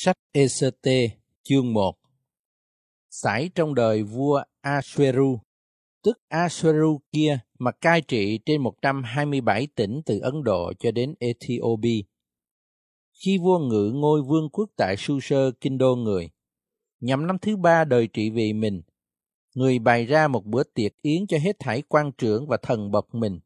Sách ECT chương 1 Xảy trong đời vua Ashweru, tức Ashweru kia mà cai trị trên 127 tỉnh từ Ấn Độ cho đến Ethiopia. Khi vua ngự ngôi vương quốc tại Su-sơ kinh đô người, nhằm năm thứ ba đời trị vì mình, người bày ra một bữa tiệc yến cho hết thảy quan trưởng và thần bậc mình.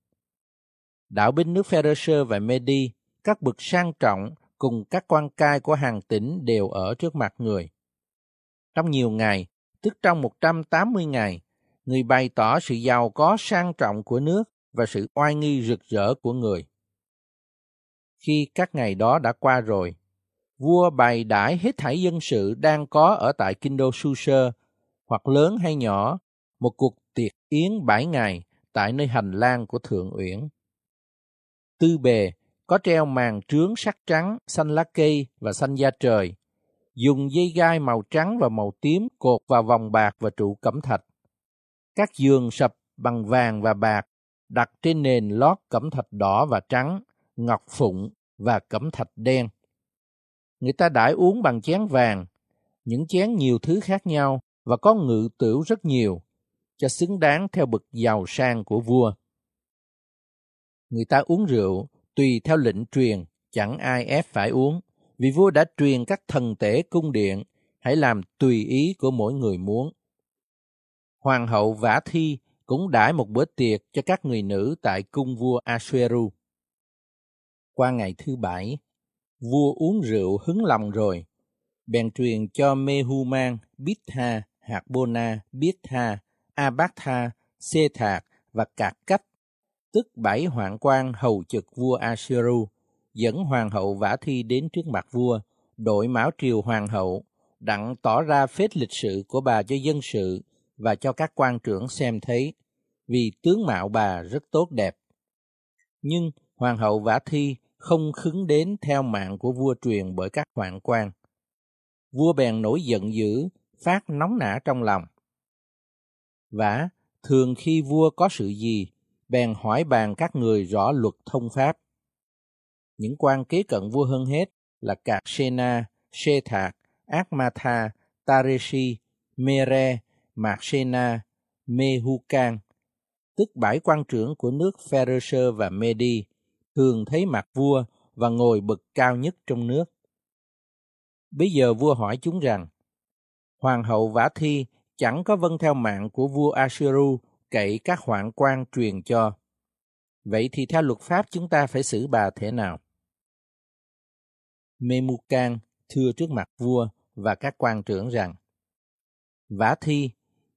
Đạo binh nước Pharisee và Medi, các bậc sang trọng cùng các quan cai của hàng tỉnh đều ở trước mặt người. Trong nhiều ngày, tức trong 180 ngày, người bày tỏ sự giàu có sang trọng của nước và sự oai nghi rực rỡ của người. Khi các ngày đó đã qua rồi, vua bày đãi hết thảy dân sự đang có ở tại kinh đô Su Sơ, hoặc lớn hay nhỏ, một cuộc tiệc yến bảy ngày tại nơi hành lang của Thượng Uyển. Tư bề có treo màn trướng sắc trắng, xanh lá cây và xanh da trời, dùng dây gai màu trắng và màu tím cột vào vòng bạc và trụ cẩm thạch. Các giường sập bằng vàng và bạc, đặt trên nền lót cẩm thạch đỏ và trắng, ngọc phụng và cẩm thạch đen. Người ta đãi uống bằng chén vàng, những chén nhiều thứ khác nhau và có ngự tửu rất nhiều, cho xứng đáng theo bậc giàu sang của vua. Người ta uống rượu tùy theo lệnh truyền, chẳng ai ép phải uống, vì vua đã truyền các thần tể cung điện, hãy làm tùy ý của mỗi người muốn. Hoàng hậu Vả Thi cũng đãi một bữa tiệc cho các người nữ tại cung vua Asueru. Qua ngày thứ bảy, vua uống rượu hứng lòng rồi, bèn truyền cho Mehuman, Bitha, Hạc-bona, Bitha, Abatha, Xê Thạc và Cạc Cách tức bảy hoạn quan hầu trực vua Assyru, dẫn hoàng hậu Vả Thi đến trước mặt vua, đội mão triều hoàng hậu, đặng tỏ ra phết lịch sự của bà cho dân sự và cho các quan trưởng xem thấy, vì tướng mạo bà rất tốt đẹp. Nhưng hoàng hậu Vả Thi không khứng đến theo mạng của vua truyền bởi các hoạn quan. Vua bèn nổi giận dữ, phát nóng nả trong lòng. Vả, thường khi vua có sự gì, bèn hỏi bàn các người rõ luật thông pháp. Những quan kế cận vua hơn hết là Cạc Sena, Sê Thạc, Ác Ma Tha, Tareshi, Mere, Mạc Sena, Mehukan, tức bảy quan trưởng của nước Pharisee và Medi, thường thấy mặt vua và ngồi bậc cao nhất trong nước. Bây giờ vua hỏi chúng rằng, Hoàng hậu Vả Thi chẳng có vâng theo mạng của vua Asheru cậy các hoạn quan truyền cho. Vậy thì theo luật pháp chúng ta phải xử bà thế nào? Memucan thưa trước mặt vua và các quan trưởng rằng Vả thi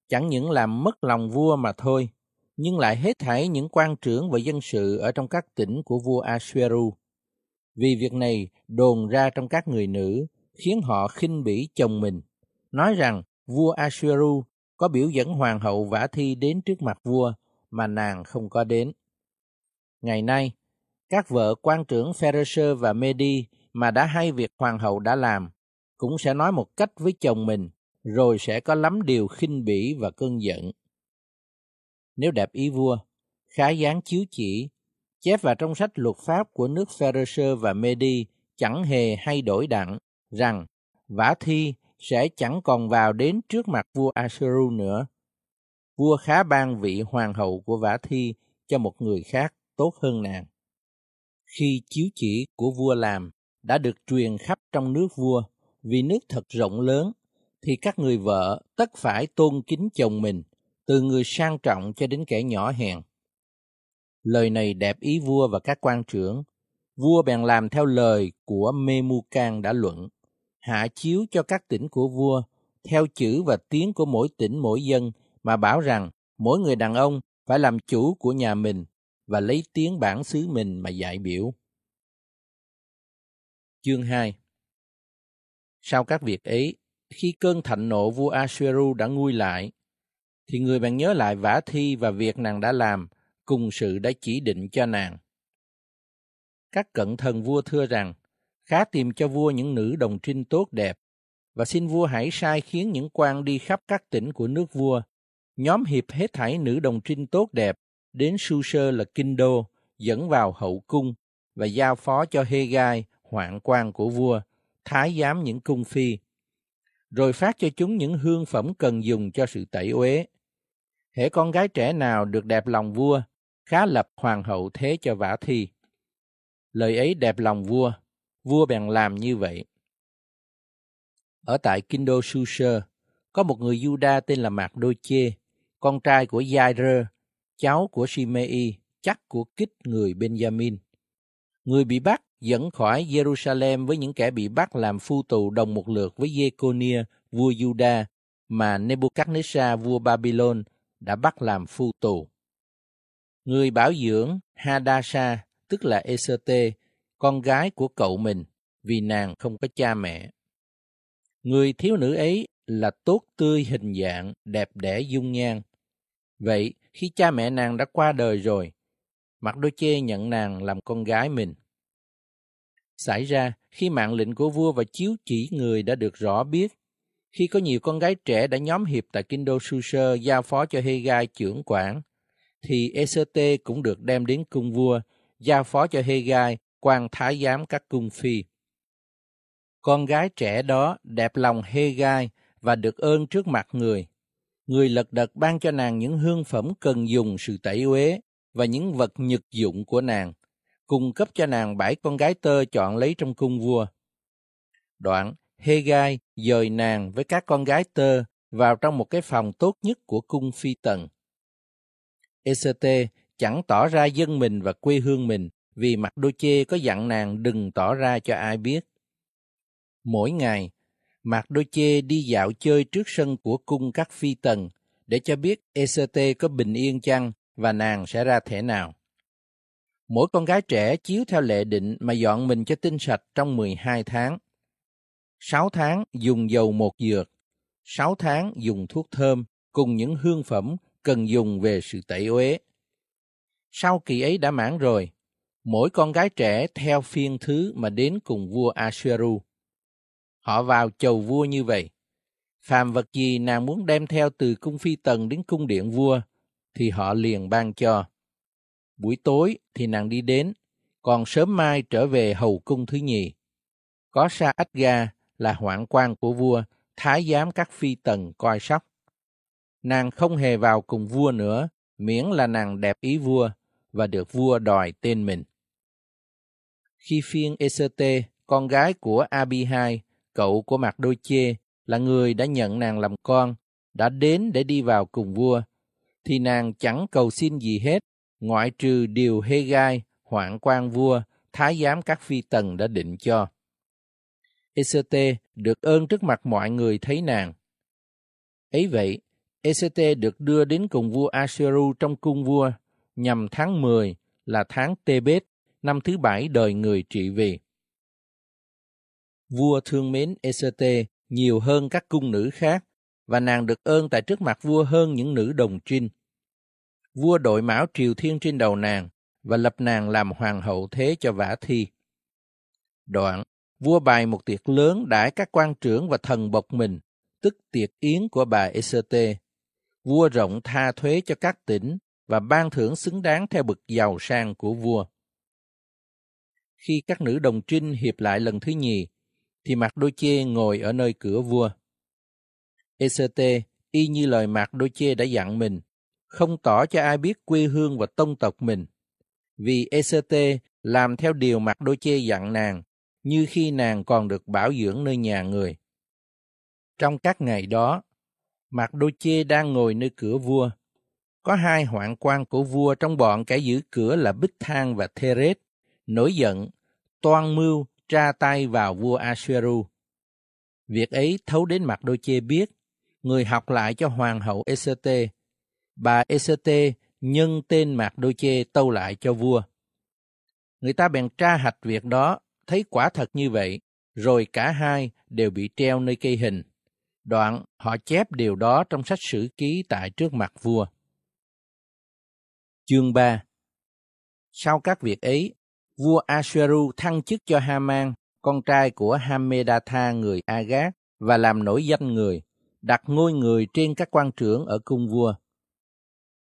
chẳng những làm mất lòng vua mà thôi, nhưng lại hết thảy những quan trưởng và dân sự ở trong các tỉnh của vua Asueru. Vì việc này đồn ra trong các người nữ, khiến họ khinh bỉ chồng mình, nói rằng vua Asueru có biểu dẫn hoàng hậu Vả Thi đến trước mặt vua mà nàng không có đến. Ngày nay, các vợ quan trưởng Ferreser và Medi mà đã hay việc hoàng hậu đã làm cũng sẽ nói một cách với chồng mình rồi sẽ có lắm điều khinh bỉ và cơn giận. Nếu đẹp ý vua, khá dáng chiếu chỉ, chép vào trong sách luật pháp của nước Ferreser và Medi chẳng hề hay đổi đặng rằng Vả Thi sẽ chẳng còn vào đến trước mặt vua Asheru nữa. Vua khá ban vị hoàng hậu của Vả Thi cho một người khác tốt hơn nàng. Khi chiếu chỉ của vua làm đã được truyền khắp trong nước vua, vì nước thật rộng lớn, thì các người vợ tất phải tôn kính chồng mình, từ người sang trọng cho đến kẻ nhỏ hèn. Lời này đẹp ý vua và các quan trưởng. Vua bèn làm theo lời của Memucan đã luận hạ chiếu cho các tỉnh của vua theo chữ và tiếng của mỗi tỉnh mỗi dân mà bảo rằng mỗi người đàn ông phải làm chủ của nhà mình và lấy tiếng bản xứ mình mà dạy biểu. Chương 2 Sau các việc ấy, khi cơn thạnh nộ vua Asheru đã nguôi lại, thì người bạn nhớ lại vả thi và việc nàng đã làm, cùng sự đã chỉ định cho nàng. Các cận thần vua thưa rằng, khá tìm cho vua những nữ đồng trinh tốt đẹp, và xin vua hãy sai khiến những quan đi khắp các tỉnh của nước vua, nhóm hiệp hết thảy nữ đồng trinh tốt đẹp đến Su Sơ là Kinh Đô, dẫn vào hậu cung và giao phó cho Hê Gai, hoạn quan của vua, thái giám những cung phi, rồi phát cho chúng những hương phẩm cần dùng cho sự tẩy uế. Hễ con gái trẻ nào được đẹp lòng vua, khá lập hoàng hậu thế cho vả thi. Lời ấy đẹp lòng vua, vua bèn làm như vậy. Ở tại Kinh đô Susher, có một người Juda tên là Mạc Đô Chê, con trai của Jair, cháu của Shimei, chắc của Kích người Benjamin. Người bị bắt dẫn khỏi Jerusalem với những kẻ bị bắt làm phu tù đồng một lượt với Jeconia, vua Juda, mà Nebuchadnezzar, vua Babylon, đã bắt làm phu tù. Người bảo dưỡng Hadasa, tức là Eserte, con gái của cậu mình, vì nàng không có cha mẹ. Người thiếu nữ ấy là tốt tươi hình dạng, đẹp đẽ dung nhan. Vậy, khi cha mẹ nàng đã qua đời rồi, Mặt Đôi Chê nhận nàng làm con gái mình. Xảy ra khi mạng lệnh của vua và chiếu chỉ người đã được rõ biết, khi có nhiều con gái trẻ đã nhóm hiệp tại kinh đô Su-sơ giao phó cho Hê-gai trưởng quản, thì ECT cũng được đem đến cung vua, giao phó cho Hê-gai quan thái giám các cung phi. Con gái trẻ đó đẹp lòng Hê-gai và được ơn trước mặt người. Người lật đật ban cho nàng những hương phẩm cần dùng sự tẩy uế và những vật nhật dụng của nàng, cung cấp cho nàng bảy con gái tơ chọn lấy trong cung vua. Đoạn, Hê-gai dời nàng với các con gái tơ vào trong một cái phòng tốt nhất của cung phi tần. ECT chẳng tỏ ra dân mình và quê hương mình vì mặt đô chê có dặn nàng đừng tỏ ra cho ai biết. Mỗi ngày, Mạc Đô Chê đi dạo chơi trước sân của cung các phi tần để cho biết ECT có bình yên chăng và nàng sẽ ra thể nào. Mỗi con gái trẻ chiếu theo lệ định mà dọn mình cho tinh sạch trong 12 tháng. 6 tháng dùng dầu một dược, 6 tháng dùng thuốc thơm cùng những hương phẩm cần dùng về sự tẩy uế. Sau kỳ ấy đã mãn rồi, mỗi con gái trẻ theo phiên thứ mà đến cùng vua Asheru. Họ vào chầu vua như vậy. Phàm vật gì nàng muốn đem theo từ cung phi tần đến cung điện vua, thì họ liền ban cho. Buổi tối thì nàng đi đến, còn sớm mai trở về hầu cung thứ nhì. Có Sa Ách Ga là hoạn quan của vua, thái giám các phi tần coi sóc. Nàng không hề vào cùng vua nữa, miễn là nàng đẹp ý vua và được vua đòi tên mình. Khi phiên Ect, con gái của Abihai, cậu của Mạc Đôi Chê, là người đã nhận nàng làm con, đã đến để đi vào cùng vua, thì nàng chẳng cầu xin gì hết, ngoại trừ điều hê gai, hoạn quan vua, thái giám các phi tần đã định cho. Ect được ơn trước mặt mọi người thấy nàng. Ấy vậy, Ect được đưa đến cùng vua Asheru trong cung vua, nhằm tháng 10 là tháng Tebet, năm thứ bảy đời người trị vì. Vua thương mến Ect nhiều hơn các cung nữ khác, và nàng được ơn tại trước mặt vua hơn những nữ đồng trinh. Vua đội mão triều thiên trên đầu nàng và lập nàng làm hoàng hậu thế cho vả thi. Đoạn, vua bày một tiệc lớn đãi các quan trưởng và thần bộc mình, tức tiệc yến của bà Ect. Vua rộng tha thuế cho các tỉnh và ban thưởng xứng đáng theo bậc giàu sang của vua. Khi các nữ đồng trinh hiệp lại lần thứ nhì, thì Mạc Đô Chê ngồi ở nơi cửa vua. Ect y như lời Mạc Đô Chê đã dặn mình, không tỏ cho ai biết quê hương và tông tộc mình. Vì Ect làm theo điều Mạc Đô Chê dặn nàng, như khi nàng còn được bảo dưỡng nơi nhà người. Trong các ngày đó, Mạc Đô Chê đang ngồi nơi cửa vua. Có hai hoạn quan của vua trong bọn kẻ giữ cửa là Bích Thang và Theret, nổi giận, toan mưu tra tay vào vua Asheru. Việc ấy thấu đến mặt đôi chê biết, người học lại cho hoàng hậu Esete. Bà Esete nhân tên mặt Đôi Chê tâu lại cho vua. Người ta bèn tra hạch việc đó, thấy quả thật như vậy, rồi cả hai đều bị treo nơi cây hình. Đoạn họ chép điều đó trong sách sử ký tại trước mặt vua. Chương 3 Sau các việc ấy, vua Asheru thăng chức cho Haman, con trai của Hamedatha người Agat, và làm nổi danh người, đặt ngôi người trên các quan trưởng ở cung vua.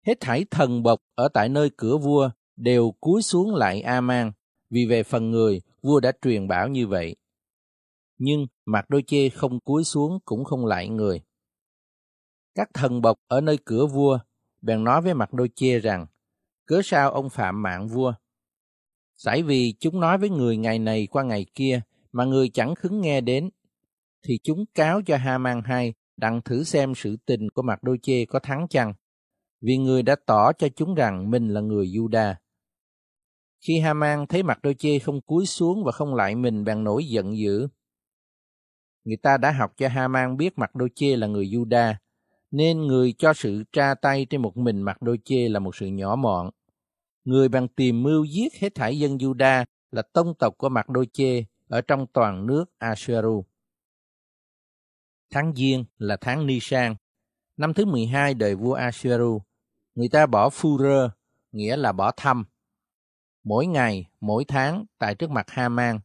Hết thảy thần bộc ở tại nơi cửa vua đều cúi xuống lại Aman, vì về phần người, vua đã truyền bảo như vậy. Nhưng mặt đôi chê không cúi xuống cũng không lại người. Các thần bộc ở nơi cửa vua bèn nói với mặt đôi chê rằng, cớ sao ông phạm mạng vua? Sải vì chúng nói với người ngày này qua ngày kia mà người chẳng khứng nghe đến, thì chúng cáo cho Haman hay đặng thử xem sự tình của mặt đôi chê có thắng chăng, vì người đã tỏ cho chúng rằng mình là người Juda. Khi Haman thấy mặt đôi chê không cúi xuống và không lại mình bèn nổi giận dữ. Người ta đã học cho Haman biết mặt đôi chê là người Juda, nên người cho sự tra tay trên một mình mặt đôi chê là một sự nhỏ mọn. Người bằng tìm mưu giết hết thảy dân Juda là tông tộc của mặt đôi chê ở trong toàn nước Asheru. Tháng Giêng là tháng Nisan, năm thứ 12 đời vua Asheru. Người ta bỏ Furơ, nghĩa là bỏ thăm. Mỗi ngày, mỗi tháng tại trước mặt Haman,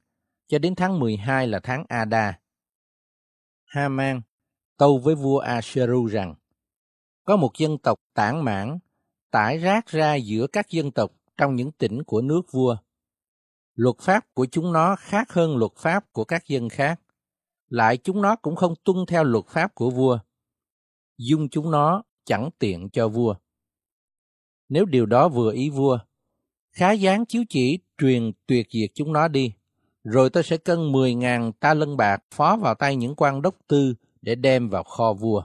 cho đến tháng 12 là tháng Ada. Haman tâu với vua Asheru rằng, có một dân tộc tản mãn, tải rác ra giữa các dân tộc trong những tỉnh của nước vua. Luật pháp của chúng nó khác hơn luật pháp của các dân khác. Lại chúng nó cũng không tuân theo luật pháp của vua. Dung chúng nó chẳng tiện cho vua. Nếu điều đó vừa ý vua, khá gián chiếu chỉ truyền tuyệt diệt chúng nó đi, rồi tôi sẽ cân 10.000 ta lân bạc phó vào tay những quan đốc tư để đem vào kho vua.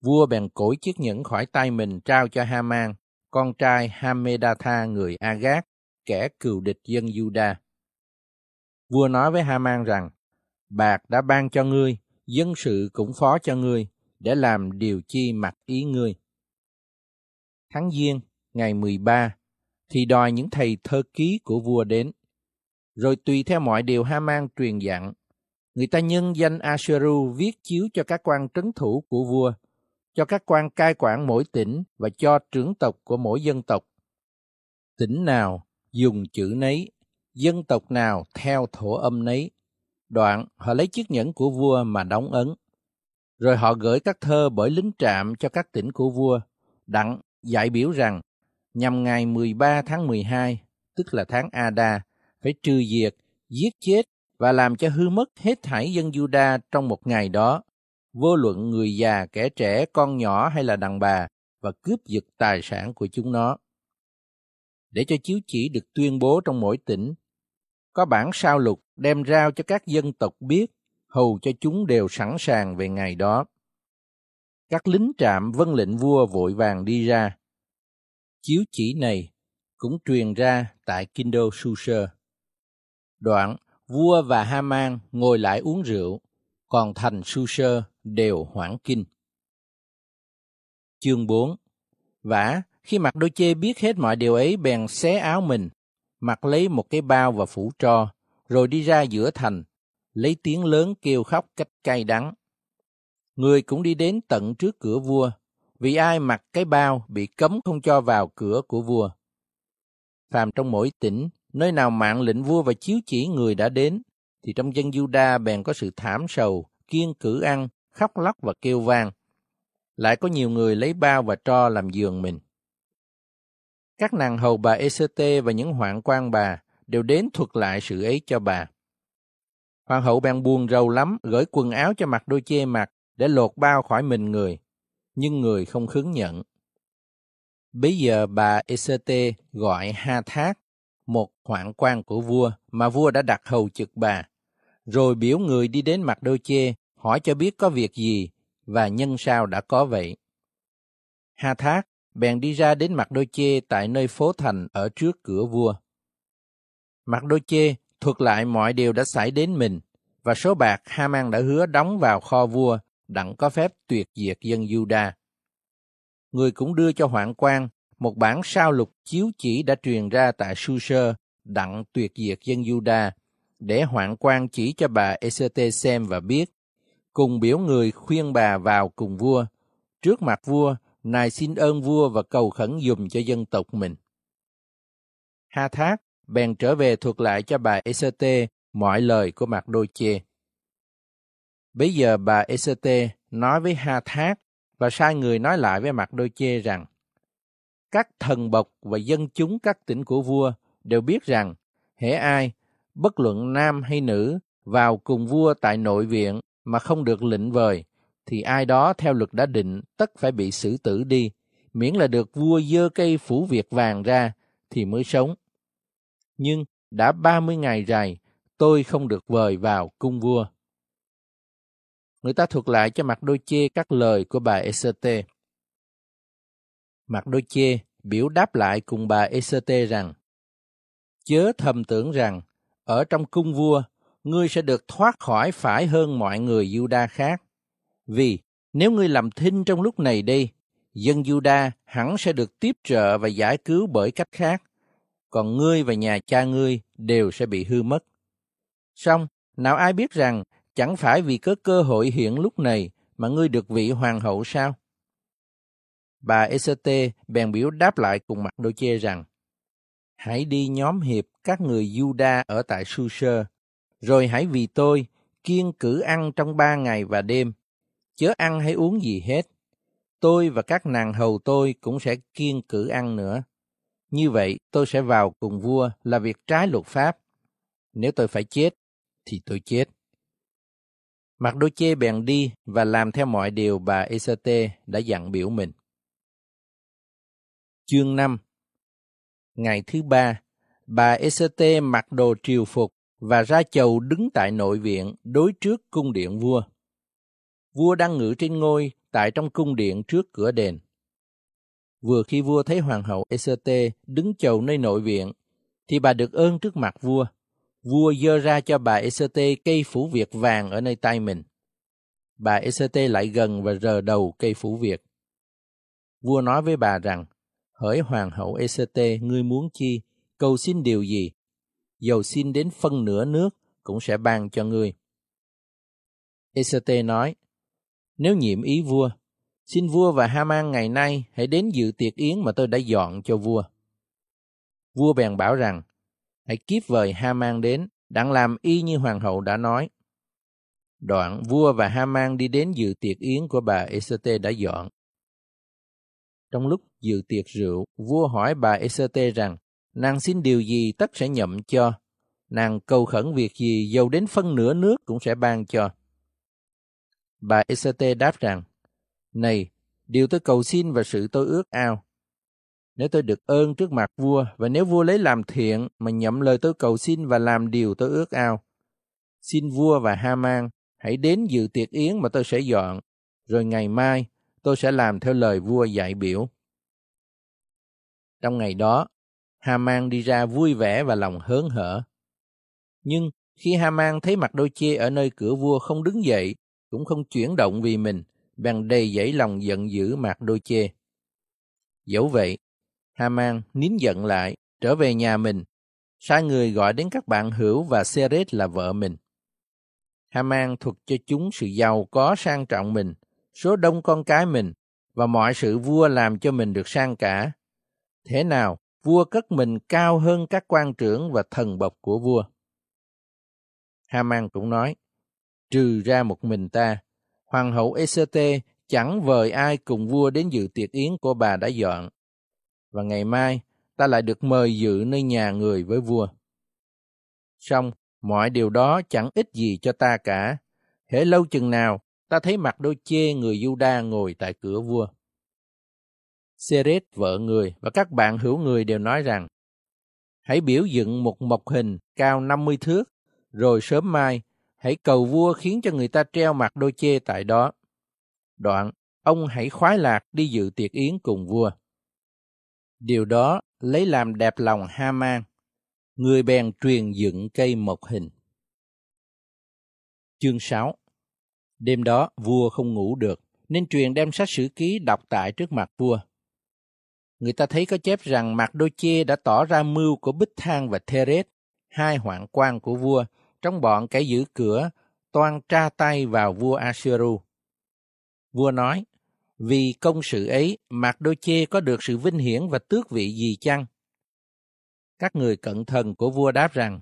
Vua bèn cổi chiếc nhẫn khỏi tay mình trao cho Haman, con trai Hamedatha người Agat, kẻ cừu địch dân Juda. Vua nói với Haman rằng, bạc đã ban cho ngươi, dân sự cũng phó cho ngươi, để làm điều chi mặc ý ngươi. Tháng Giêng, ngày 13, thì đòi những thầy thơ ký của vua đến. Rồi tùy theo mọi điều Haman truyền dặn, người ta nhân danh Asheru viết chiếu cho các quan trấn thủ của vua, cho các quan cai quản mỗi tỉnh và cho trưởng tộc của mỗi dân tộc. Tỉnh nào dùng chữ nấy, dân tộc nào theo thổ âm nấy. Đoạn họ lấy chiếc nhẫn của vua mà đóng ấn. Rồi họ gửi các thơ bởi lính trạm cho các tỉnh của vua, đặng giải biểu rằng nhằm ngày 13 tháng 12, tức là tháng Ada, phải trừ diệt, giết chết và làm cho hư mất hết thảy dân Juda trong một ngày đó, vô luận người già, kẻ trẻ, con nhỏ hay là đàn bà, và cướp giật tài sản của chúng nó. Để cho chiếu chỉ được tuyên bố trong mỗi tỉnh, có bản sao lục đem rao cho các dân tộc biết, hầu cho chúng đều sẵn sàng về ngày đó. Các lính trạm vân lệnh vua vội vàng đi ra. Chiếu chỉ này cũng truyền ra tại Kinh đô Suser. Đoạn, vua và Haman ngồi lại uống rượu, còn thành Susa đều hoãn kinh. Chương 4 Vả, khi mặt đôi chê biết hết mọi điều ấy bèn xé áo mình, mặc lấy một cái bao và phủ tro, rồi đi ra giữa thành, lấy tiếng lớn kêu khóc cách cay đắng. Người cũng đi đến tận trước cửa vua, vì ai mặc cái bao bị cấm không cho vào cửa của vua. Phàm trong mỗi tỉnh, nơi nào mạng lệnh vua và chiếu chỉ người đã đến, thì trong dân Juda bèn có sự thảm sầu, kiên cử ăn, khóc lóc và kêu vang. Lại có nhiều người lấy bao và tro làm giường mình. Các nàng hầu bà ECT và những hoạn quan bà đều đến thuật lại sự ấy cho bà. Hoàng hậu bèn buồn rầu lắm, gửi quần áo cho mặt đôi chê mặt để lột bao khỏi mình người, nhưng người không khứng nhận. Bây giờ bà ECT gọi Ha Thác, một hoạn quan của vua mà vua đã đặt hầu trực bà, rồi biểu người đi đến mặt đôi chê, hỏi cho biết có việc gì và nhân sao đã có vậy. Ha Thác bèn đi ra đến mặt đôi chê tại nơi phố thành ở trước cửa vua. Mặt đôi chê thuật lại mọi điều đã xảy đến mình và số bạc Haman đã hứa đóng vào kho vua đặng có phép tuyệt diệt dân Juda. Người cũng đưa cho hoạn quan một bản sao lục chiếu chỉ đã truyền ra tại Su-sơ đặng tuyệt diệt dân Juda để hoạn quan chỉ cho bà Esete xem và biết, cùng biểu người khuyên bà vào cùng vua. Trước mặt vua, nài xin ơn vua và cầu khẩn dùng cho dân tộc mình. Ha Thác bèn trở về thuật lại cho bà Esete mọi lời của Mạc Đôi Chê. Bây giờ bà Esete nói với Ha Thác và sai người nói lại với Mạc Đôi Chê rằng các thần bộc và dân chúng các tỉnh của vua đều biết rằng hễ ai, bất luận nam hay nữ, vào cùng vua tại nội viện mà không được lệnh vời, thì ai đó theo luật đã định tất phải bị xử tử đi, miễn là được vua dơ cây phủ việc vàng ra thì mới sống. Nhưng đã ba mươi ngày dài, tôi không được vời vào cung vua. Người ta thuật lại cho mặt đôi chê các lời của bà Eserte. Mặt đôi chê biểu đáp lại cùng bà Eserte rằng, Chớ thầm tưởng rằng, ở trong cung vua, ngươi sẽ được thoát khỏi phải hơn mọi người Juda khác. Vì nếu ngươi làm thinh trong lúc này đi, dân Juda hẳn sẽ được tiếp trợ và giải cứu bởi cách khác, còn ngươi và nhà cha ngươi đều sẽ bị hư mất. Song, nào ai biết rằng chẳng phải vì có cơ hội hiện lúc này mà ngươi được vị hoàng hậu sao? Bà Esete bèn biểu đáp lại cùng mặt đôi chê rằng, Hãy đi nhóm hiệp các người Juda ở tại Su-sơ, rồi hãy vì tôi kiên cử ăn trong ba ngày và đêm, chớ ăn hay uống gì hết. Tôi và các nàng hầu tôi cũng sẽ kiên cử ăn nữa. Như vậy tôi sẽ vào cùng vua là việc trái luật pháp. Nếu tôi phải chết, thì tôi chết. mặc đôi chê bèn đi và làm theo mọi điều bà Esate đã dặn biểu mình. Chương 5 Ngày thứ ba, bà Esate mặc đồ triều phục và ra chầu đứng tại nội viện đối trước cung điện vua. Vua đang ngự trên ngôi tại trong cung điện trước cửa đền. Vừa khi vua thấy hoàng hậu Esate đứng chầu nơi nội viện, thì bà được ơn trước mặt vua. Vua dơ ra cho bà Esate cây phủ việt vàng ở nơi tay mình. Bà Esate lại gần và rờ đầu cây phủ việt. Vua nói với bà rằng, hỡi hoàng hậu Esate, ngươi muốn chi, cầu xin điều gì, dầu xin đến phân nửa nước cũng sẽ ban cho ngươi. Esate nói, nếu nhiệm ý vua, xin vua và Haman ngày nay hãy đến dự tiệc yến mà tôi đã dọn cho vua. Vua bèn bảo rằng, hãy kiếp vời Haman đến, đặng làm y như hoàng hậu đã nói. Đoạn vua và Haman đi đến dự tiệc yến của bà Esate đã dọn. Trong lúc dự tiệc rượu, vua hỏi bà Esate rằng, nàng xin điều gì tất sẽ nhậm cho. Nàng cầu khẩn việc gì dầu đến phân nửa nước cũng sẽ ban cho. Bà Esate đáp rằng, Này, điều tôi cầu xin và sự tôi ước ao. Nếu tôi được ơn trước mặt vua và nếu vua lấy làm thiện mà nhậm lời tôi cầu xin và làm điều tôi ước ao, xin vua và Haman hãy đến dự tiệc yến mà tôi sẽ dọn, rồi ngày mai tôi sẽ làm theo lời vua dạy biểu. Trong ngày đó, Haman đi ra vui vẻ và lòng hớn hở. Nhưng khi Haman thấy mặt đôi chê ở nơi cửa vua không đứng dậy, cũng không chuyển động vì mình, bèn đầy dẫy lòng giận dữ mặt đôi chê. Dẫu vậy, Haman nín giận lại, trở về nhà mình, sai người gọi đến các bạn hữu và Seret là vợ mình. Haman thuật cho chúng sự giàu có sang trọng mình, số đông con cái mình, và mọi sự vua làm cho mình được sang cả. Thế nào, vua cất mình cao hơn các quan trưởng và thần bộc của vua. Haman cũng nói, trừ ra một mình ta, hoàng hậu Esete chẳng vời ai cùng vua đến dự tiệc yến của bà đã dọn. Và ngày mai, ta lại được mời dự nơi nhà người với vua. Xong, mọi điều đó chẳng ích gì cho ta cả. Hễ lâu chừng nào, ta thấy mặt đôi chê người Juda ngồi tại cửa vua. Seret vợ người và các bạn hữu người đều nói rằng, hãy biểu dựng một mộc hình cao 50 thước, rồi sớm mai, hãy cầu vua khiến cho người ta treo mặt đôi chê tại đó. Đoạn, ông hãy khoái lạc đi dự tiệc yến cùng vua. Điều đó lấy làm đẹp lòng Haman, người bèn truyền dựng cây mộc hình. Chương 6 Đêm đó, vua không ngủ được, nên truyền đem sách sử ký đọc tại trước mặt vua. Người ta thấy có chép rằng Mạc Đô Chê đã tỏ ra mưu của Bích Thang và Theret, hai hoạn quan của vua, trong bọn kẻ giữ cửa, toan tra tay vào vua Asheru. Vua nói, vì công sự ấy, Mạc Đô Chê có được sự vinh hiển và tước vị gì chăng? Các người cận thần của vua đáp rằng,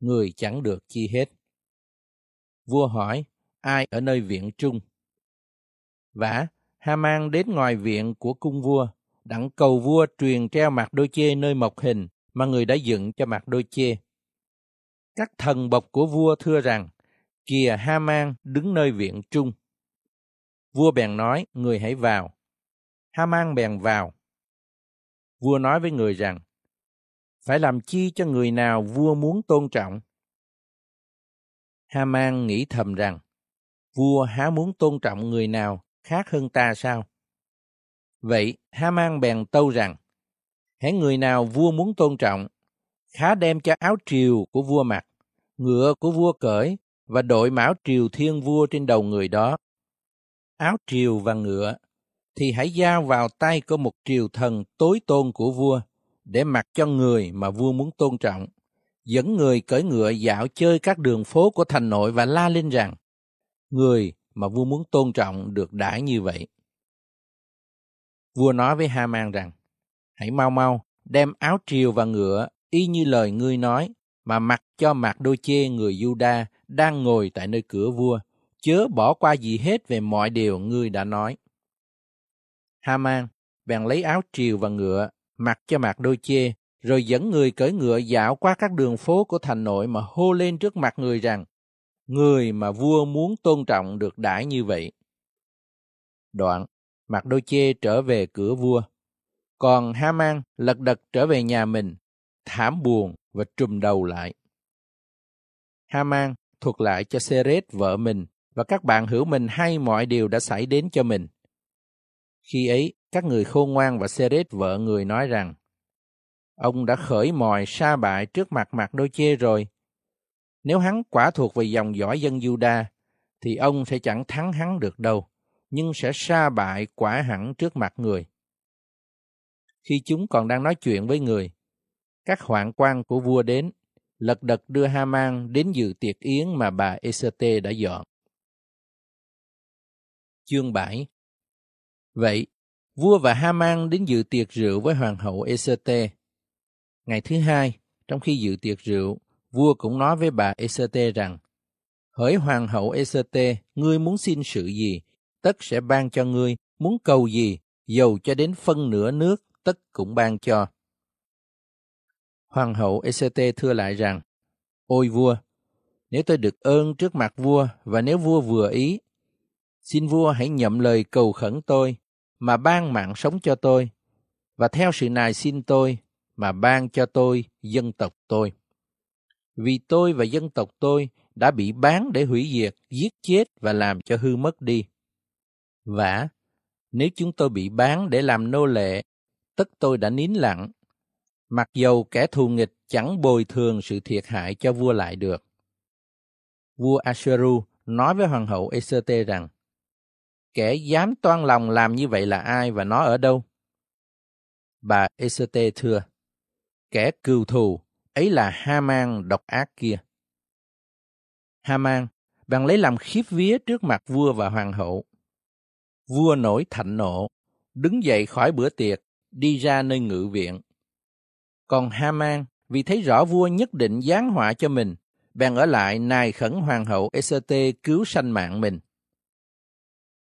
người chẳng được chi hết. Vua hỏi, ai ở nơi viện trung? Vả, Haman đến ngoài viện của cung vua, đặng cầu vua truyền treo mặt đôi chê nơi mộc hình mà người đã dựng cho mặt đôi chê. Các thần bộc của vua thưa rằng, Kìa Haman đứng nơi viện trung. Vua bèn nói, người hãy vào. Haman bèn vào. Vua nói với người rằng, phải làm chi cho người nào vua muốn tôn trọng? Haman nghĩ thầm rằng, vua há muốn tôn trọng người nào khác hơn ta sao? Vậy Haman bèn tâu rằng, hãy người nào vua muốn tôn trọng, khá đem cho áo triều của vua mặc, ngựa của vua cởi và đội mão triều thiên vua trên đầu người đó. Áo triều và ngựa thì hãy giao vào tay của một triều thần tối tôn của vua để mặc cho người mà vua muốn tôn trọng, dẫn người cởi ngựa dạo chơi các đường phố của thành nội và la lên rằng, người mà vua muốn tôn trọng được đãi như vậy. Vua nói với Haman rằng, hãy mau mau đem áo triều và ngựa y như lời ngươi nói mà mặc cho mặc đôi chê người Juda đang ngồi tại nơi cửa vua, chớ bỏ qua gì hết về mọi điều ngươi đã nói. Haman bèn lấy áo triều và ngựa, mặc cho mặc đôi chê, rồi dẫn người cởi ngựa dạo qua các đường phố của thành nội mà hô lên trước mặt người rằng, người mà vua muốn tôn trọng được đãi như vậy. Đoạn, mặc đôi chê trở về cửa vua. Còn Haman lật đật trở về nhà mình, thảm buồn và trùm đầu lại. Haman thuật lại cho Seret vợ mình và các bạn hữu mình hay mọi điều đã xảy đến cho mình. Khi ấy, các người khôn ngoan và Seret vợ người nói rằng, ông đã khởi mòi sa bại trước mặt mặt đôi chê rồi. Nếu hắn quả thuộc về dòng dõi dân Juda, thì ông sẽ chẳng thắng hắn được đâu, nhưng sẽ sa bại quả hẳn trước mặt người. Khi chúng còn đang nói chuyện với người, các hoạn quan của vua đến, lật đật đưa Haman đến dự tiệc yến mà bà Esete đã dọn. Chương 7 Vậy, vua và Haman đến dự tiệc rượu với hoàng hậu Esete. Ngày thứ hai, trong khi dự tiệc rượu, vua cũng nói với bà Esete rằng, Hỡi hoàng hậu Esete, ngươi muốn xin sự gì, tất sẽ ban cho ngươi, muốn cầu gì, dầu cho đến phân nửa nước, tất cũng ban cho. Hoàng hậu ect thưa lại rằng, Ôi vua, nếu tôi được ơn trước mặt vua và nếu vua vừa ý, xin vua hãy nhậm lời cầu khẩn tôi mà ban mạng sống cho tôi, và theo sự nài xin tôi mà ban cho tôi dân tộc tôi. Vì tôi và dân tộc tôi đã bị bán để hủy diệt, giết chết và làm cho hư mất đi vả nếu chúng tôi bị bán để làm nô lệ, tất tôi đã nín lặng mặc dầu kẻ thù nghịch chẳng bồi thường sự thiệt hại cho vua lại được. Vua Asheru nói với hoàng hậu Esete rằng, kẻ dám toan lòng làm như vậy là ai và nó ở đâu? Bà Esete thưa, kẻ cừu thù, ấy là Haman độc ác kia. Haman bằng lấy làm khiếp vía trước mặt vua và hoàng hậu. Vua nổi thạnh nộ, đứng dậy khỏi bữa tiệc, đi ra nơi ngự viện. Còn Haman vì thấy rõ vua nhất định giáng họa cho mình, bèn ở lại nài khẩn hoàng hậu Esther cứu sanh mạng mình.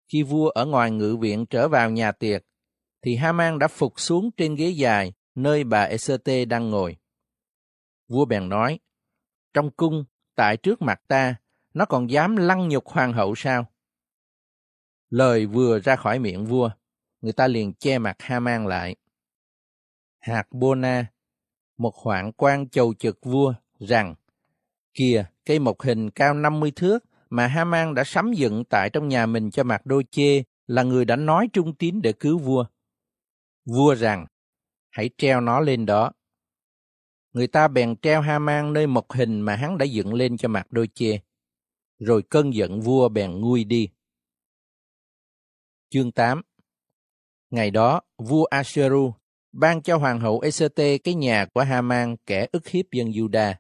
Khi vua ở ngoài ngự viện trở vào nhà tiệc, thì Haman đã phục xuống trên ghế dài nơi bà Esther đang ngồi. Vua bèn nói, trong cung, tại trước mặt ta, nó còn dám lăng nhục hoàng hậu sao? Lời vừa ra khỏi miệng vua, người ta liền che mặt Haman lại. Hạt Bona, một hoạn quan chầu trực vua rằng kìa cây mộc hình cao 50 thước mà Haman đã sắm dựng tại trong nhà mình cho mặt đôi chê là người đã nói trung tín để cứu vua. Vua rằng, hãy treo nó lên đó. Người ta bèn treo Haman nơi mộc hình mà hắn đã dựng lên cho mặt đôi chê. Rồi cơn giận vua bèn nguôi đi. Chương 8 Ngày đó, vua Asheru ban cho hoàng hậu Esete cái nhà của Haman kẻ ức hiếp dân Juda.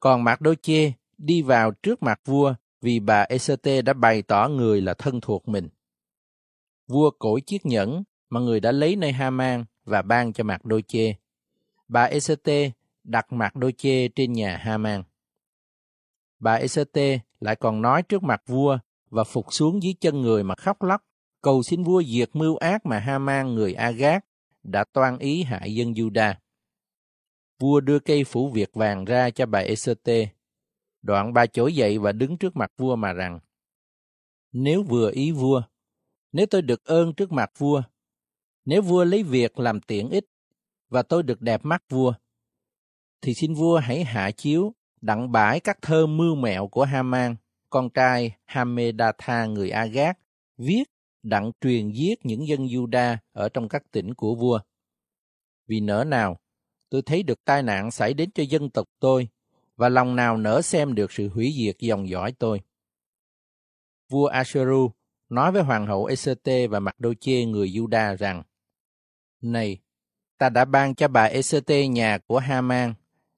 Còn Mạc Đô Chê đi vào trước mặt vua vì bà Esete đã bày tỏ người là thân thuộc mình. Vua cổi chiếc nhẫn mà người đã lấy nơi Haman và ban cho Mạc Đô Chê. Bà Esete đặt Mạc Đô Chê trên nhà Haman. Bà Esete lại còn nói trước mặt vua và phục xuống dưới chân người mà khóc lóc, cầu xin vua diệt mưu ác mà Haman người Agat đã toan ý hại dân Juda. Vua đưa cây phủ việt vàng ra cho bà Esete. Đoạn bà trỗi dậy và đứng trước mặt vua mà rằng, Nếu vừa ý vua, nếu tôi được ơn trước mặt vua, nếu vua lấy việc làm tiện ích và tôi được đẹp mắt vua, thì xin vua hãy hạ chiếu đặng bãi các thơ mưu mẹo của Haman, con trai Hamedatha người Agat, viết đặng truyền giết những dân Juda ở trong các tỉnh của vua. Vì nỡ nào, tôi thấy được tai nạn xảy đến cho dân tộc tôi, và lòng nào nỡ xem được sự hủy diệt dòng dõi tôi. Vua Asheru nói với hoàng hậu Esete và Mặc Đô Chê người Juda rằng, Này, ta đã ban cho bà Esete nhà của Haman,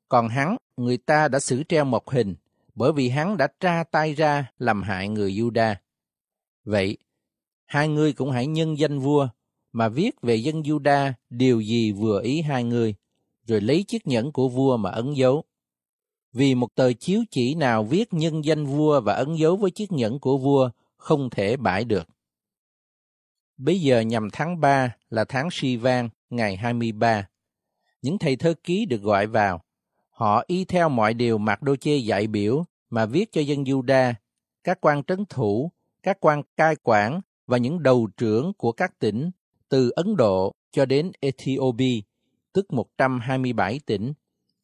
còn hắn, người ta đã xử treo một hình, bởi vì hắn đã tra tay ra làm hại người Juda. Vậy, hai người cũng hãy nhân danh vua, mà viết về dân Juda điều gì vừa ý hai người, rồi lấy chiếc nhẫn của vua mà ấn dấu. Vì một tờ chiếu chỉ nào viết nhân danh vua và ấn dấu với chiếc nhẫn của vua không thể bãi được. Bây giờ nhằm tháng 3 là tháng Sivan, ngày 23. Những thầy thơ ký được gọi vào. Họ y theo mọi điều Mạc Đô Chê dạy biểu mà viết cho dân Juda, các quan trấn thủ, các quan cai quản và những đầu trưởng của các tỉnh từ Ấn Độ cho đến Ethiopia, tức 127 tỉnh.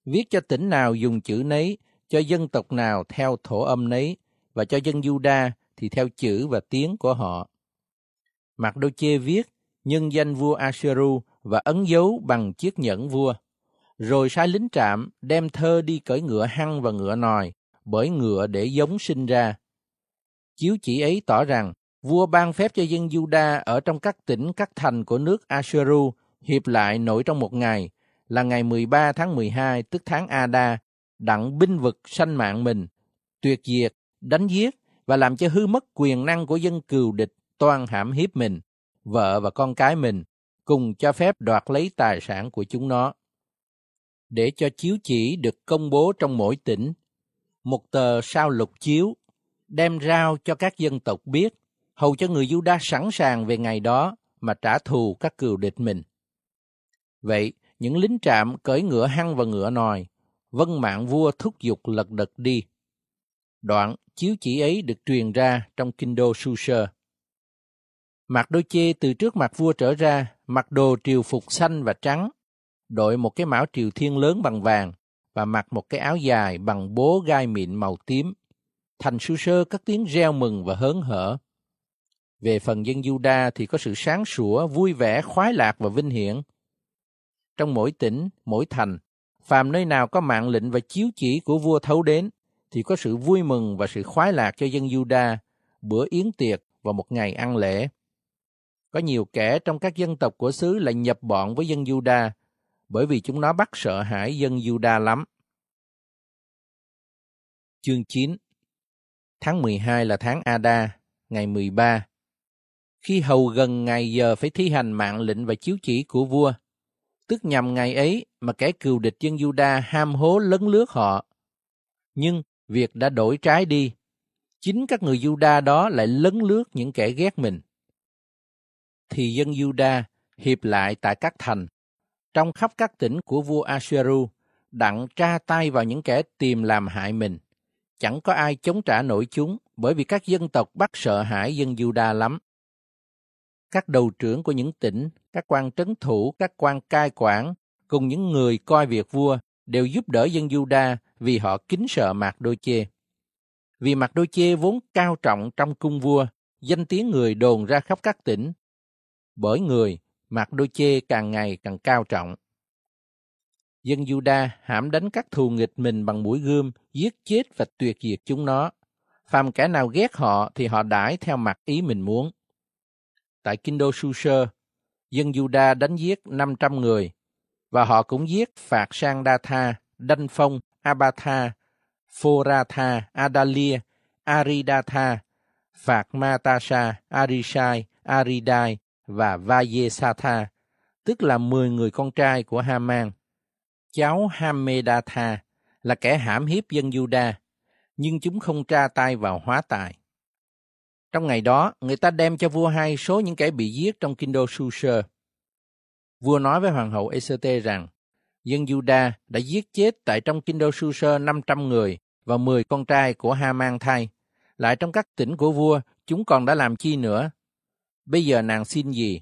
Viết cho tỉnh nào dùng chữ nấy, cho dân tộc nào theo thổ âm nấy, và cho dân Juda thì theo chữ và tiếng của họ. Mạc Đô Chê viết nhân danh vua Asheru và ấn dấu bằng chiếc nhẫn vua. Rồi sai lính trạm đem thơ đi cởi ngựa hăng và ngựa nòi, bởi ngựa để giống sinh ra. Chiếu chỉ ấy tỏ rằng vua ban phép cho dân Juda ở trong các tỉnh các thành của nước Asheru hiệp lại nổi trong một ngày, là ngày 13 tháng 12 tức tháng Ada, đặng binh vực sanh mạng mình, tuyệt diệt, đánh giết và làm cho hư mất quyền năng của dân cừu địch toàn hãm hiếp mình, vợ và con cái mình, cùng cho phép đoạt lấy tài sản của chúng nó. Để cho chiếu chỉ được công bố trong mỗi tỉnh, một tờ sao lục chiếu đem rao cho các dân tộc biết, hầu cho người Juda sẵn sàng về ngày đó mà trả thù các cừu địch mình. Vậy, những lính trạm cởi ngựa hăng và ngựa nòi, vân mạng vua thúc giục lật đật đi. Đoạn chiếu chỉ ấy được truyền ra trong kinh đô Su-sơ. Mặc đôi chê từ trước mặt vua trở ra, mặc đồ triều phục xanh và trắng, đội một cái mão triều thiên lớn bằng vàng và mặc một cái áo dài bằng bố gai mịn màu tím. Thành Su-sơ tiếng reo mừng và hớn hở. Về phần dân Juda thì có sự sáng sủa, vui vẻ, khoái lạc và vinh hiển. Trong mỗi tỉnh, mỗi thành, phàm nơi nào có mạng lệnh và chiếu chỉ của vua thấu đến, thì có sự vui mừng và sự khoái lạc cho dân Juda, bữa yến tiệc và một ngày ăn lễ. Có nhiều kẻ trong các dân tộc của xứ là nhập bọn với dân Juda, bởi vì chúng nó bắt sợ hãi dân Juda lắm. Chương 9 Tháng 12 là tháng Ada, ngày 13. Khi hầu gần ngày giờ phải thi hành mạng lệnh và chiếu chỉ của vua, tức nhằm ngày ấy mà kẻ cừu địch dân Juda ham hố lấn lướt họ. Nhưng việc đã đổi trái đi. Chính các người Juda đó lại lấn lướt những kẻ ghét mình. Thì dân Juda hiệp lại tại các thành, trong khắp các tỉnh của vua Asheru, đặng tra tay vào những kẻ tìm làm hại mình. Chẳng có ai chống trả nổi chúng, bởi vì các dân tộc bắt sợ hãi dân Juda lắm. Các đầu trưởng của những tỉnh, các quan trấn thủ, các quan cai quản, cùng những người coi việc vua đều giúp đỡ dân Juda vì họ kính sợ Mạc Đô Chê. Vì Mạc Đô Chê vốn cao trọng trong cung vua, danh tiếng người đồn ra khắp các tỉnh. Bởi người, Mạc Đô Chê càng ngày càng cao trọng. Dân Juda hãm đánh các thù nghịch mình bằng mũi gươm, giết chết và tuyệt diệt chúng nó. Phàm kẻ nào ghét họ thì họ đãi theo mặt ý mình muốn. Tại Kinh đô Su-sơ, dân Juda đánh giết 500 người, và họ cũng giết phạt sang Đa Tha, Đanh Phong, Abatha, Phoratha, Adalia, Aridatha, Phạt Matasha, Arishai, Aridai và Vayesatha, tức là 10 người con trai của Haman. Cháu Hamedatha là kẻ hãm hiếp dân Juda, nhưng chúng không tra tay vào hóa tài. Trong ngày đó, người ta đem cho vua hai số những kẻ bị giết trong kinh đô Susa. Vua nói với hoàng hậu Eserte rằng, dân Juda đã giết chết tại trong kinh đô Susa 500 người và 10 con trai của Haman thay. Lại trong các tỉnh của vua, chúng còn đã làm chi nữa? Bây giờ nàng xin gì?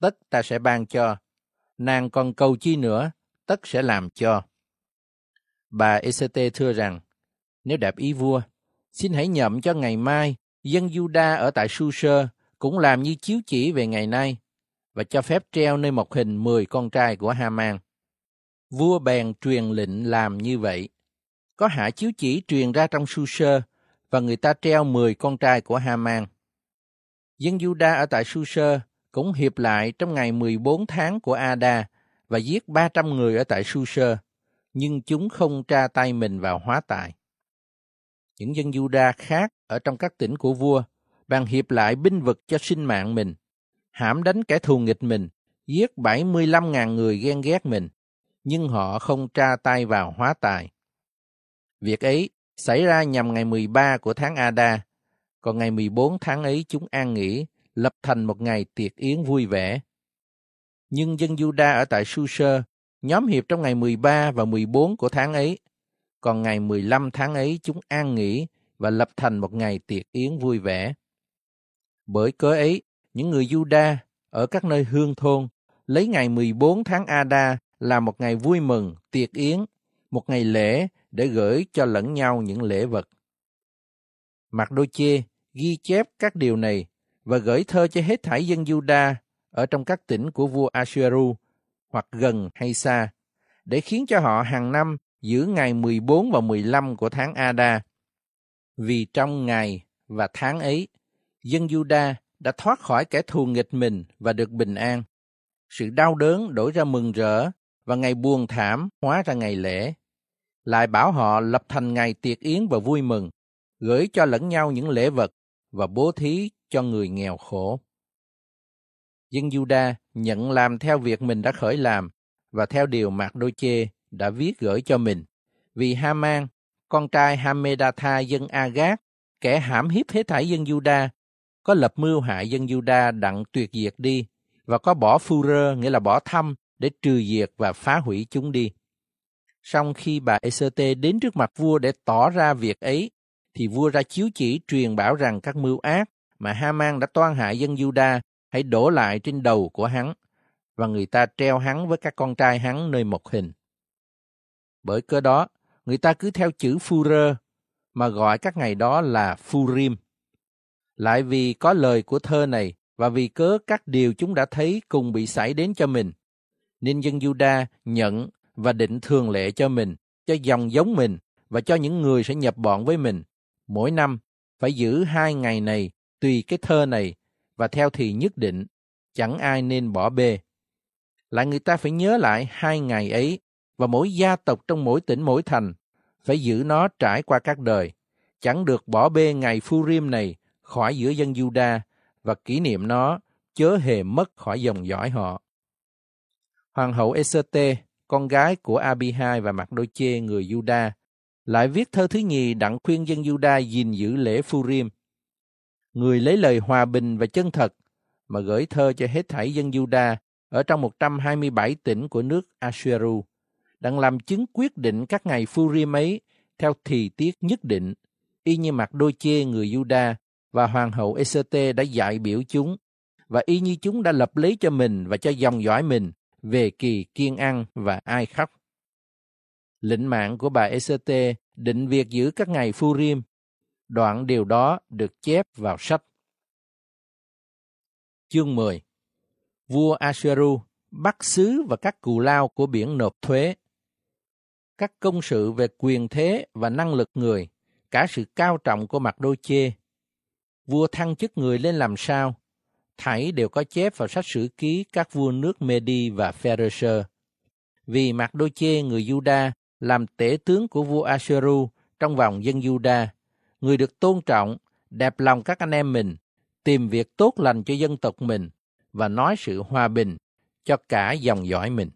Tất ta sẽ ban cho. Nàng còn cầu chi nữa? Tất sẽ làm cho. Bà Esete thưa rằng, nếu đẹp ý vua, xin hãy nhậm cho ngày mai, dân Juda ở tại Su-sơ cũng làm như chiếu chỉ về ngày nay, và cho phép treo nơi một hình 10 con trai của Haman. Vua bèn truyền lệnh làm như vậy. Có hạ chiếu chỉ truyền ra trong Su-sơ, và người ta treo 10 con trai của Haman. Dân Juda ở tại Su-sơ cũng hiệp lại trong ngày 14 tháng của Ada và giết 300 người ở tại Su-sơ, nhưng chúng không tra tay mình vào hóa tài. Những dân Juda khác ở trong các tỉnh của vua bàn hiệp lại binh vực cho sinh mạng mình, hãm đánh kẻ thù nghịch mình, giết 75.000 người ghen ghét mình, nhưng họ không tra tay vào hóa tài. Việc ấy xảy ra nhằm ngày 13 của tháng Ada, còn ngày 14 tháng ấy chúng an nghỉ, lập thành một ngày tiệc yến vui vẻ. Nhưng dân Juda ở tại Susa, nhóm hiệp trong ngày 13 và 14 của tháng ấy, còn ngày 15 tháng ấy chúng an nghỉ và lập thành một ngày tiệc yến vui vẻ. Bởi cớ ấy, những người Juda ở các nơi hương thôn lấy ngày 14 tháng Ada là một ngày vui mừng, tiệc yến, một ngày lễ để gửi cho lẫn nhau những lễ vật. Mặt đôi chê ghi chép các điều này và gửi thơ cho hết thảy dân Juda ở trong các tỉnh của vua Asheru, hoặc gần hay xa, để khiến cho họ hàng năm giữa ngày 14 và 15 của tháng Ada. Vì trong ngày và tháng ấy, dân Juda đã thoát khỏi kẻ thù nghịch mình và được bình an. Sự đau đớn đổi ra mừng rỡ và ngày buồn thảm hóa ra ngày lễ. Lại bảo họ lập thành ngày tiệc yến và vui mừng, gửi cho lẫn nhau những lễ vật và bố thí cho người nghèo khổ. Dân Juda nhận làm theo việc mình đã khởi làm và theo điều Mạc Đô Chê đã viết gửi cho mình. Vì Haman, con trai Hamedatha dân Agat, kẻ hãm hiếp hết thảy dân Juda, có lập mưu hại dân Juda đặng tuyệt diệt đi và có bỏ phu rơ nghĩa là bỏ thăm để trừ diệt và phá hủy chúng đi. Song khi bà Eserte đến trước mặt vua để tỏ ra việc ấy, thì vua ra chiếu chỉ truyền bảo rằng các mưu ác mà Haman đã toan hại dân Juda hãy đổ lại trên đầu của hắn, và người ta treo hắn với các con trai hắn nơi một hình. Bởi cơ đó, người ta cứ theo chữ Phu-rơ mà gọi các ngày đó là Phu-rim. Lại vì có lời của thơ này và vì cớ các điều chúng đã thấy cùng bị xảy đến cho mình, nên dân Juda nhận và định thường lệ cho mình, cho dòng giống mình và cho những người sẽ nhập bọn với mình. Mỗi năm phải giữ hai ngày này tùy cái thơ này và theo thì nhất định, chẳng ai nên bỏ bê. Lại người ta phải nhớ lại hai ngày ấy và mỗi gia tộc trong mỗi tỉnh mỗi thành phải giữ nó trải qua các đời, chẳng được bỏ bê ngày Phu-rim này khỏi giữa dân Juda và kỷ niệm nó chớ hề mất khỏi dòng dõi họ. Hoàng hậu Eserte, con gái của Abihai và Mạc Đôi Chê người Juda, lại viết thơ thứ nhì đặng khuyên dân Juda gìn giữ lễ Phu-rim người lấy lời hòa bình và chân thật mà gửi thơ cho hết thảy dân Juda ở trong 127 tỉnh của nước Asheru, đang làm chứng quyết định các ngày Phurim ấy theo thì tiết nhất định, y như mặt đôi chê người Juda và hoàng hậu Esete đã dạy biểu chúng, và y như chúng đã lập lấy cho mình và cho dòng dõi mình về kỳ kiên ăn và ai khóc. Lệnh mạng của bà Esete định việc giữ các ngày Phurim Đoạn điều đó được chép vào sách. Chương 10 Vua Asheru bắt sứ và các cù lao của biển nộp thuế. Các công sự về quyền thế và năng lực người, cả sự cao trọng của mặt đôi chê. Vua thăng chức người lên làm sao? Thảy đều có chép vào sách sử ký các vua nước Medi và Pharisee. Vì mặt đôi chê người Juda làm tể tướng của vua Asheru trong vòng dân Juda, người được tôn trọng, đẹp lòng các anh em mình, tìm việc tốt lành cho dân tộc mình và nói sự hòa bình cho cả dòng dõi mình.